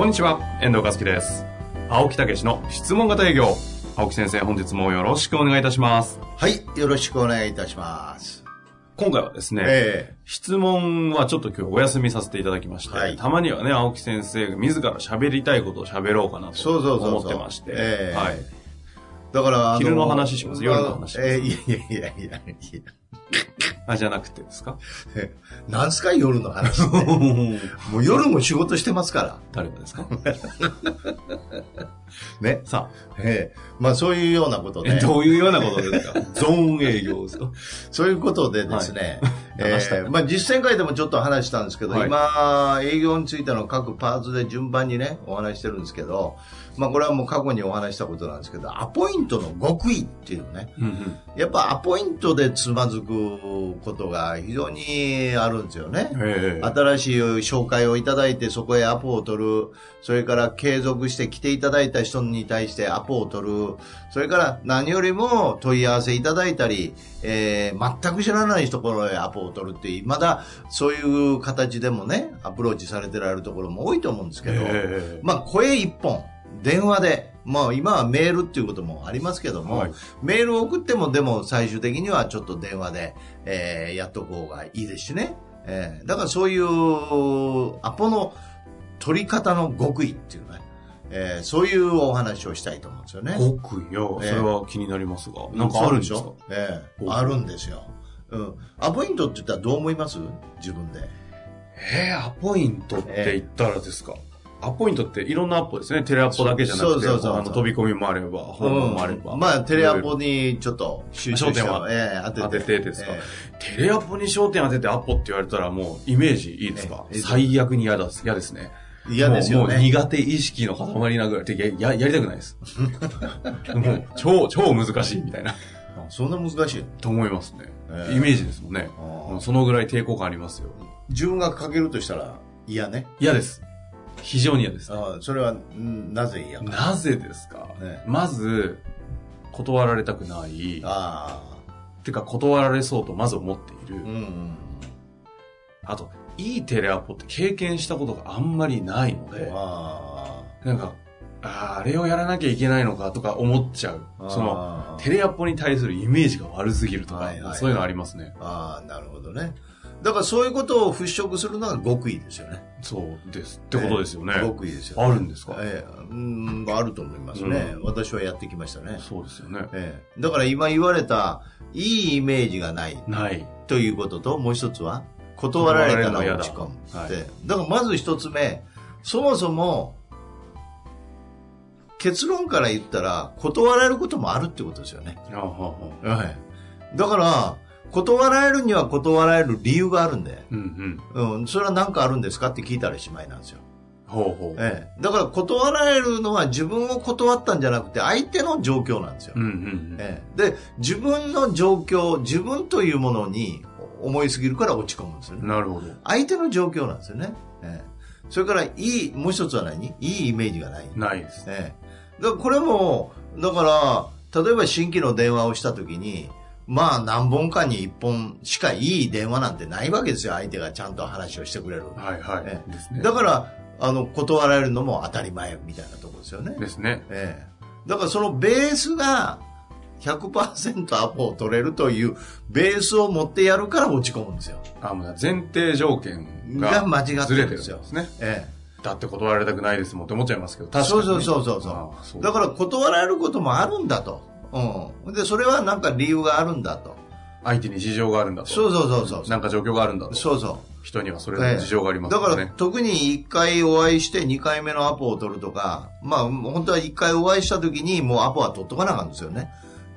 こんにちは、遠藤和樹です。青木武の質問型営業。青木先生、本日もよろしくお願いいたします。はい、よろしくお願いいたします。今回はですね、え質問はちょっと今日お休みさせていただきまして、はいたまにはね、青木先生が自ら喋りたいことを喋ろうかなと思ってまして、ええはい。えだから、あ昼の話します夜の話えーいやいやいやいやいやあ、じゃなくてですか？えなんすか夜の話って？もう夜も仕事してますから。誰がですか？ね。さええ。まあそういうようなことで、どういうようなことですか？ゾーン営業ですか？そういうことでですね、はいええまあ実践会でもちょっと話したんですけど、はい今、営業についての各パーツで順番にね、お話ししてるんですけど、まあこれはもう過去にお話ししたことなんですけど、アポイントの極意っていうね、うんうんやっぱアポイントでつまずくことが非常にあるんですよね。ええ新しい紹介をいただいてそこへアポを取る。それから継続して来ていただいた人に対してアポを取る。それから何よりも問い合わせいただいたり、えー全く知らないところへアポを取るっていう、まだそういう形でもね、アプローチされてられるところも多いと思うんですけど、ええまあ声一本、電話で、まあ今はメールっていうこともありますけども、はいメールを送ってもでも最終的にはちょっと電話で、えーやっとこうがいいですしね。えーだからそういうアポの取り方の極意っていうね、えーそういうお話をしたいと思うんですよね。極意？よ。それは気になりますが。なんかあるんですか？ええほうあるんですよ。うん。アポイントって言ったらどう思います？自分で。えー、アポイントって言ったらですか、アポイントっていろんなアポですね。テレアポだけじゃなくて、そうそうそうそうあの飛び込みもあれば、訪問もあれば。うんまあテレアポにちょっと集中焦点はええ当てて。当ててですか、えテレアポに焦点当ててアポって言われたらもうイメージいいですか、ええ最悪に嫌だ嫌ですね。え嫌ですよもうもうね。苦手意識の塊なぐらいややりたくないです。もう超、超難しいみたいな。あそんな難しい。と思いますね。ええイメージですもんね。そのぐらい抵抗感ありますよ。自分がかけるとしたら嫌ね。嫌です。非常に嫌です。あそれはんなぜ嫌か。なぜですか、ねまず、断られたくない。あてか、断られそうとまず思っている。あ。うんうん。あと、いいテレアポって経験したことがあんまりないので、あなんか、あーあれをやらなきゃいけないのかとか思っちゃう。あ。その、テレアポに対するイメージが悪すぎるとか、はいはいはいそういうのありますね。ああ、なるほどね。だからそういうことを払拭するのが極意ですよね。そうです。ってことですよね。極意ですよ、ね。あるんですか？ええうん、あると思いますね、う私はやってきましたね。そうですよね。ええだから今言われた、いいイメージがないない。ということと、もう一つは、断られたら落ち込む。はいでだからまず一つ目、そもそも、結論から言ったら、断られることもあるってことですよね。はい。だから、断られるには断られる理由があるんで、うんうん。うん、それは何かあるんですかって聞いたらしまいなんですよ。ほうほう。ええ。だから断られるのは自分を断ったんじゃなくて相手の状況なんですよ。うんうんうん。ええ、で、自分の状況、自分というものに思いすぎるから落ち込むんですよね。なるほど。相手の状況なんですよね。ええ、それから、いい、もう一つは何？いいイメージがない。ないです。ええ、だこれも、だから、例えば新規の電話をしたときに、まあ何本かに一本しかいい電話なんてないわけですよ。相手がちゃんと話をしてくれる。はいはい。ね。だから、あの、断られるのも当たり前みたいなところですよね。ですね。ええ。だからそのベースが100%アポを取れるというベースを持ってやるから落ち込むんですよ。あ、もう前提条件がが間違ってるんですよですね。えだって断られたくないですもんって思っちゃいますけど、え。確かに、ね。そうそうそうそうあそそうう。だから断られることもあるんだと。うん。で、それはなんか理由があるんだと。相手に事情があるんだと。そうそうそうそう。なんか状況があるんだと。そうそう。人にはそれぞれ事情がありますだからからね。特に1回お会いして2回目のアポを取るとか、まあ本当は1回お会いした時にもうアポは取っとかなあかんですよね。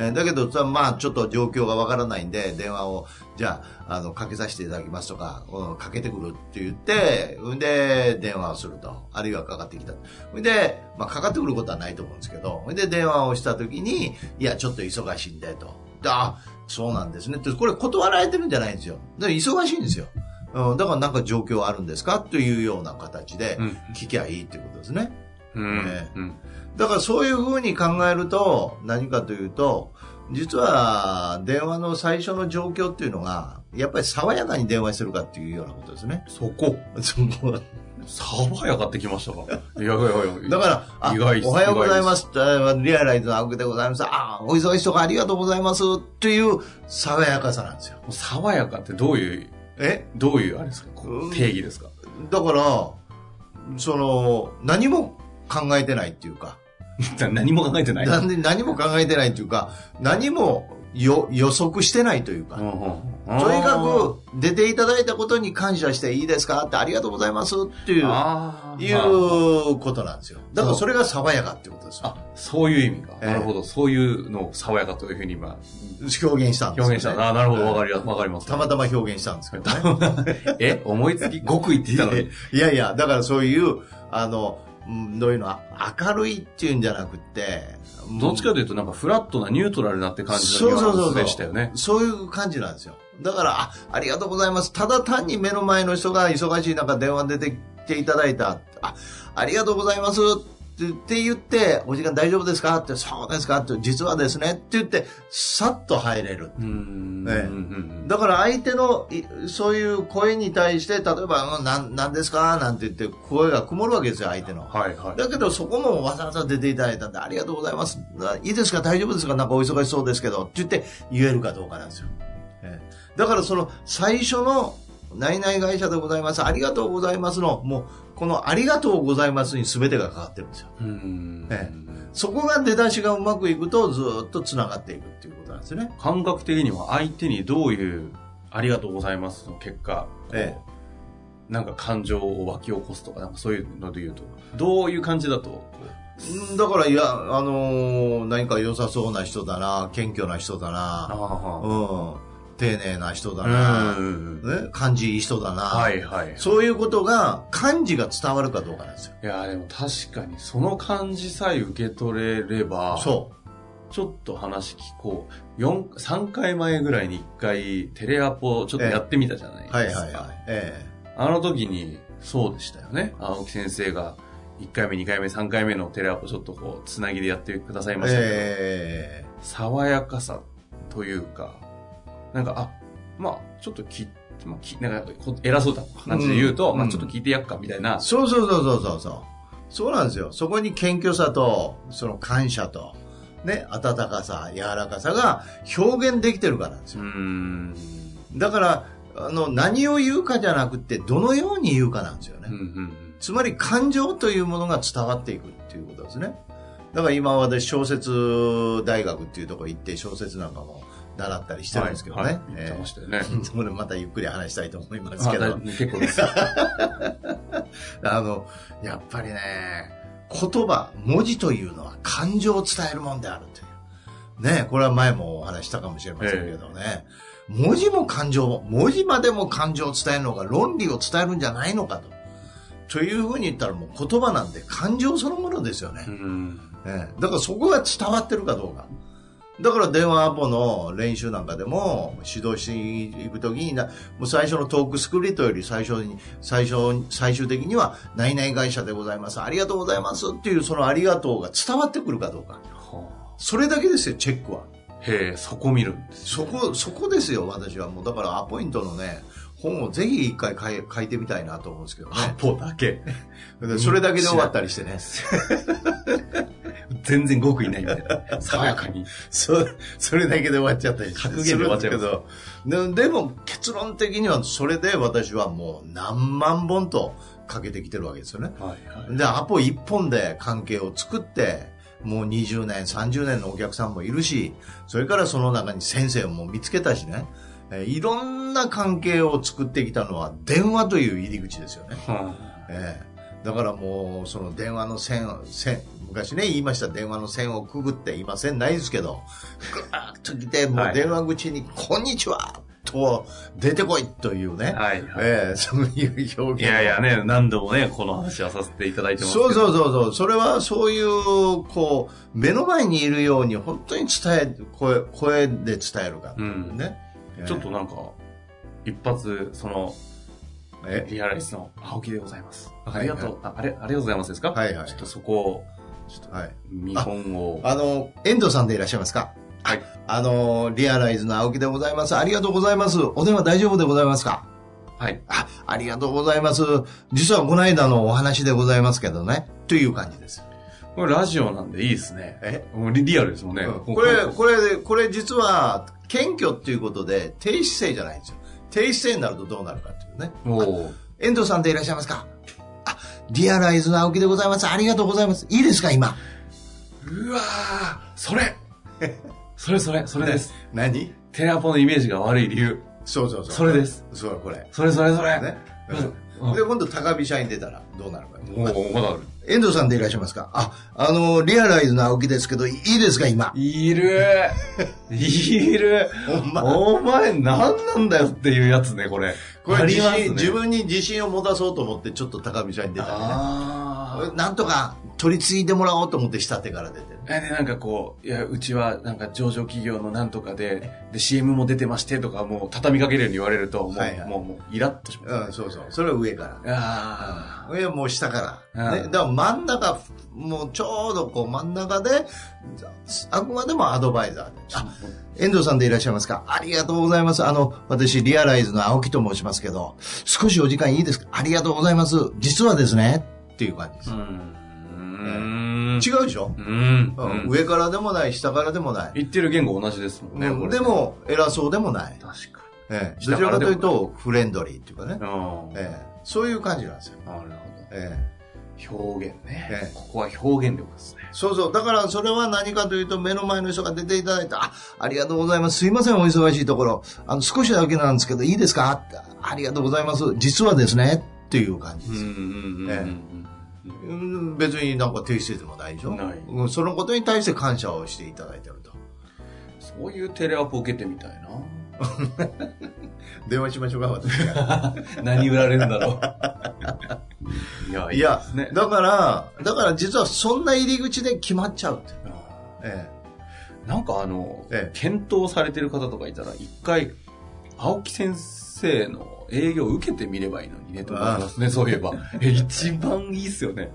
えーだけどさ、まあ、ちょっと状況がわからないんで、電話を、じゃあ、あの、かけさせていただきますとか、うんかけてくるって言って、んで、電話をすると。あるいはかかってきた。んで、まあ、かかってくることはないと思うんですけど、んで、電話をした時に、いや、ちょっと忙しいんで、と。であ、そうなんですね。って、これ断られてるんじゃないんですよ。だから忙しいんですよ。うん、だからなんか状況あるんですか？というような形でうん聞きゃいいっていうことですね。うんねうんだからそういうふうに考えると、何かというと、実は電話の最初の状況っていうのが、やっぱり爽やかに電話してるかっていうようなことですね。そこ、そこ爽やかってきましたか？いやいやいや。だから、おはようございます。リアライズの青木でございます。あお忙しいとかありがとうございます。っていう爽やかさなんですよ。爽やかってどういう、え？どういうあれですか？定義ですか？だから、その、何も考えてないっていうか、何も考えてない。何も考えてないっていうか、何もよ予測してないというか、うんうんとにかく出ていただいたことに感謝していいですかってありがとうございますっていう、いうことなんですよ。だからそれが爽やかってことですよ。あ、そういう意味か。ええなるほど。そういうのを爽やかというふうに今、表現したんですよ、ね。表現した。あなるほど。わかる。りや、わかります。たまたま表現したんですけどね。え思いつき極意って言ったのに。いやいや、だからそういう、あの、うんどういうの、あ明るいっていうんじゃなくて、どっちかというとなんかフラットなニュートラルなって感じのニュでしたよね。そういう感じなんですよ。だから、あ、ありがとうございます。ただ単に目の前の人が忙しい中電話出てきていただいた。あ、ありがとうございます。って言って、お時間大丈夫ですか？って、そうですか？って、実はですね。って言って、さっと入れる。だから相手の、いそういう声に対して、例えば、うんですか？なんて言って、声が曇るわけですよ、相手の。はいはい。だけど、そこもわざわざ出ていただいたんで、ありがとうございます。ないいですか？大丈夫ですか？なんかお忙しそうですけど。って言って言えるかどうかなんですよ。ええだから、その、最初の、何々会社でございます。ありがとうございますの、もう、このありがとうございますに全てがかかってるんですよ。そこが出だしがうまくいくと、ずっと繋がっていくっていうことなんですね。感覚的には相手にどういうありがとうございますの結果、えなんか感情を湧き起こすとか、なんかそういうので言うと、どういう感じだと、うんだから、いや、あのー何か良さそうな人だな、謙虚な人だな、あうん、丁寧な人だあな、うん。ね、感じいい人だな、はいはい。そういうことが、漢字が伝わるかどうかなんですよ。いや、でも確かに、その感じさえ受け取れれば、そちょっと話聞こう。四3回前ぐらいに1回テレアポちょっとやってみたじゃないですう。か。はいはいはい。えあの時に、そうでしたよね。青木先生が、1回目、2回目、3回目のテレアポちょっとこう、つなぎでやってくださいえましたけど、え爽やかさというか、なんか、あ、まあ、ちょっとき、まあ、きなんかこ偉そうだ感じで言うと、うんまあ、ちょっと聞いてやっかみたいな、そうそうそうそうそうそう。そうなんですよ。そこに謙虚さと、その感謝と、ね、温かさ、柔らかさが表現できてるからなんですよ。だから、あの、何を言うかじゃなくて、どのように言うかなんですよね。うんうんつまり感情というものが伝わっていくっていうことですね。だから今私小説大学っていうところ行って小説なんかも習ったりしてるんですけどね。はいはい言ってましたよね。えーまたゆっくり話したいと思いますけど。結構です。あの、やっぱりね、言葉、文字というのは感情を伝えるもんであるという。ね、これは前もお話したかもしれませんけどね。文字も感情も、文字までも感情を伝えるのか、論理を伝えるんじゃないのかと。というふうに言ったらもう言葉なんて感情そのものですよねう。ん。ええだからそこが伝わってるかどうか。だから電話アポの練習なんかでも指導していくときにな、もう最初のトークスクリプトより最初に、最初、最終的には、何々会社でございます。ありがとうございますっていうそのありがとうが伝わってくるかどうか。はそれだけですよ、チェックは。あへえ、そこ見るんです。そこ、そこですよ、私はもう。だからアポイントのね、本をぜひ一回書い書いてみたいなと思うんですけどね。ポだけ。で それだけで終わったりしてね。全然極意ないみたいな。爽やかに。そそれだけで終わっちゃったり格言で終わっちゃいますするんですけどででも結論的にはそれで私はもう何万本とかけてきてるわけですよね。はいはい。で、アポ一本で関係を作って、もう20年、30年のお客さんもいるし、それからその中に先生も見つけたしね、えーいろんな関係を作ってきたのは電話という入り口ですよね。はええだからもう、その電話の線、線、昔ね、言いました、電話の線をくぐって、今線ないですけど、ぐーっと来て、もう電話口に、こんにちはと、出てこいというね。はいはいええそういう表現。いやいやね、何度もね、この話はさせていただいてます。そうそうそうそう。それはそういう、こう、目の前にいるように本当に伝え、声、声で伝えるか。うんね。ちょっとなんか、一発、その、え？リアライスの青木でございます。はいありがとう、ああれ、ありがとうございますですか？はいはいちょっとそこを、ちょっと、はい。見本を。あの、遠藤さんでいらっしゃいますか？はい。あの、リアライズの青木でございます。ありがとうございます。お電話大丈夫でございますか？はい。あ、ありがとうございます。実はこの間のお話でございますけどね。という感じです。これラジオなんでいいですね。え？もうリリアルですもんね。うんこれ、これ、これ実は、謙虚っていうことで、低姿勢じゃないんですよ。低姿勢になるとどうなるかっていうね。おお遠藤さんでいらっしゃいますか？あ、リアライズの青木でございます。ありがとうございます。いいですか、今？うわーそれ それそれ、それです。何？テレアポのイメージが悪い理由。そうそうそう。それです。そう、これ。それそれそれ。ね。うんで、今度高飛車に出たらどうなるか。おおまだある。遠藤さんでいらっしゃいますか？あ、あの、リアライズの青木ですけど、いいですか、今？いるいるお前何なんだよっていうやつね、これ。これね信、自分に自信を持たそうと思って、ちょっと高飛車に出たりあね。なんとか取り継いでもらおうと思って下手から出てる。あ。で、なんかこう、いや、うちはなんか上場企業のなんとかで、で、CM も出てましてとか、もう畳みかけるように言われると、もう、はいはいもう、もう、イラッとします。うん、そうそう。それは上から。あ上はもう下から。ね。うんだから真ん中、もうちょうどこう真ん中で、あくまでもアドバイザーで。あ、遠藤さんでいらっしゃいますか？ありがとうございます。あの、私、リアライズの青木と申しますけど、少しお時間いいですか？ありがとうございます。実はですね、っていう感じですあ。う。ん。違うでしょ、うん。うん上からでもない、下からでもない。言ってる言語同じですもんね。でも、偉そうでもない。確かええ、下どちらかというと、フレンドリーっていうかね。ええ、そういう感じなんですよ。なるほええ、ど。表現ねええ。ここは表現力ですね。そうそう。だから、それは何かというと、目の前の人が出ていただいて、あ、ありがとうございます。すいません、お忙しいところ。あの、少しだけなんですけど、いいですか？ありがとうございます。実はですね、っていう感じです。うんうんうんえうん別になんか低姿勢でもないでしょ？ないうんそのことに対して感謝をしていただいてると。そういうテレアポ受けてみたい 電話しましょうか、私。な。何売られるんだろう。いや、いやね。だから、だから実はそんな入り口で決まっちゃうって。えなんかあの、ええ検討されてる方とかいたら、一回、青木先生の営業を受けてみればいいのにね、と思いますね、そういえば。え、一番いいっすよね。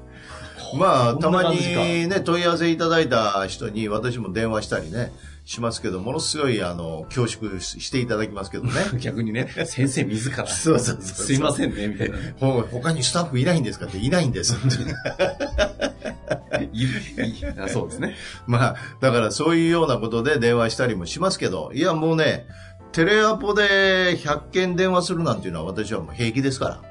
えまあ、たまにね、問い合わせいただいた人に私も電話したりね、しますけど、ものすごい、あの、恐縮していただきますけどね。逆にね、先生自ら。そうそうそうすいませんね、みたいな他にスタッフいないんですかっていないんです。いいあそうですね。まあ、だからそういうようなことで電話したりもしますけど、いやもうね、テレアポで100件電話するなんていうのは私はもう平気ですから。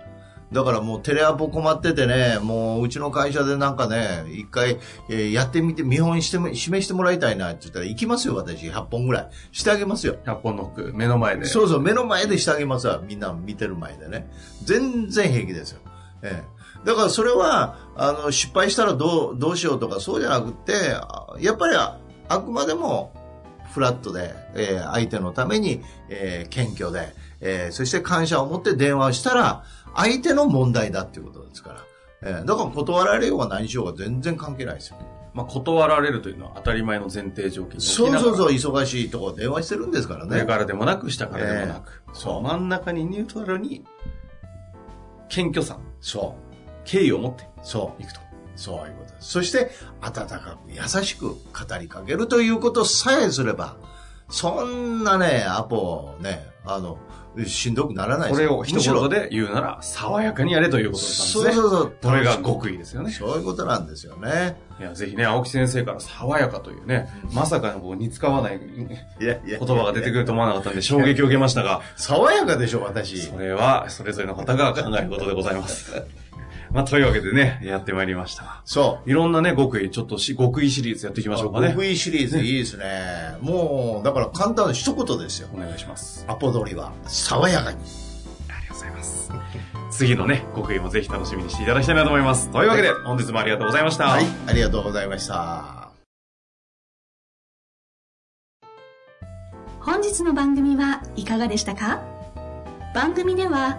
だからもうテレアポ困っててね、もううちの会社でなんかね、一回、えーやってみて、見本しても、示してもらいたいなって言ったら行きますよ、私。100本ぐらい。してあげますよ。100本ノック、目の前で。そうそう、目の前でしてあげますわ。みんな見てる前でね。全然平気ですよ。ええ。だからそれは、あの、失敗したらどう、どうしようとかそうじゃなくて、あやっぱりああくまでも、フラットで、えー相手のために、えー謙虚で、えーそして感謝を持って電話をしたら、相手の問題だっていうことですから。えーだから断られようが何しようが全然関係ないですよ。まあ、断られるというのは当たり前の前提条件にそうそうう。そう、忙しいとこ電話してるんですからね。上からでもなく、下からでもなく。ええそう。真ん中にニュートラルに、謙虚さ、そう。敬意を持ってそう。いくと。そういうことです。そして、温かく優しく語りかけるということさえすれば、そんなね、アポね、あの、しんどくならないこれを一言で言うなら、爽やかにやれということだったんですね。そうそうそう。これが極意ですよね。そういうことなんですよね。いや、ぜひね、青木先生から爽やかというね、まさかのこう似つかわない言葉が出てくると思わなかったんで衝撃を受けましたが、爽やかでしょ、私。それはそれぞれの方が考えることでございます。まあ、というわけでね、やってまいりました。そいろんなね、極意、ちょっとし、極意シリーズやっていきう。ましょうかね。極意シリーズいいですね。もう、だから簡単な一言ですよ。お願いします。アポ取りは、爽やかに。ありがとうございます。次のね、国威もぜひ楽しみにしていただきたいなと思います。というわけで、本日もありがとうございました。はい、ありがとうございました。本日の番組はいかがでしたか？番組では